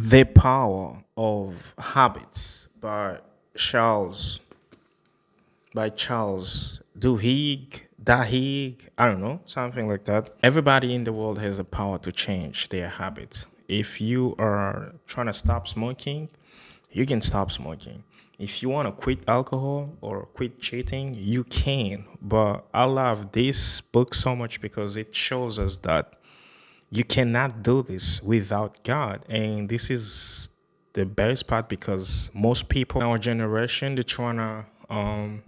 The Power of Habits by Charles by Charles Duhigg, Dahigg, I don't know, something like that. Everybody in the world has the power to change their habits. If you are trying to stop smoking, you can stop smoking. If you want to quit alcohol or quit cheating, you can. But I love this book so much because it shows us that you cannot do this without God. And this is the best part because most people in our generation, they're trying to, um,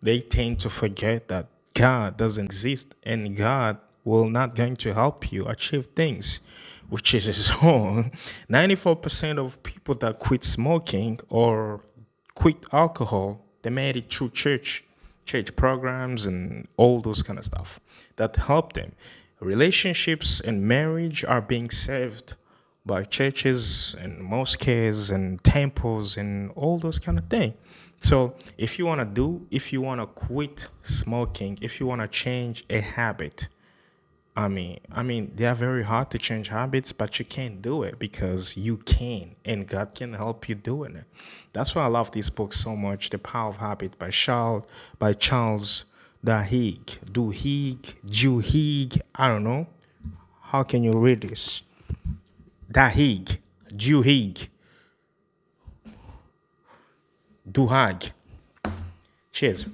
they tend to forget that God doesn't exist and God will not going to help you achieve things, which is wrong. 94% of people that quit smoking or quit alcohol, they made it through church, church programs and all those kind of stuff that helped them. Relationships and marriage are being saved by churches and mosques and temples and all those kind of things. So if you want to do, if you want to quit smoking, if you want to change a habit, I mean, I mean, they are very hard to change habits, but you can't do it because you can, and God can help you doing it. That's why I love this book so much, The Power of Habit by Charles by Charles Duhigg, Duhigg, Duhigg. I don't know. How can you read this? Duhigg, Duhigg, Duhigg. Cheers.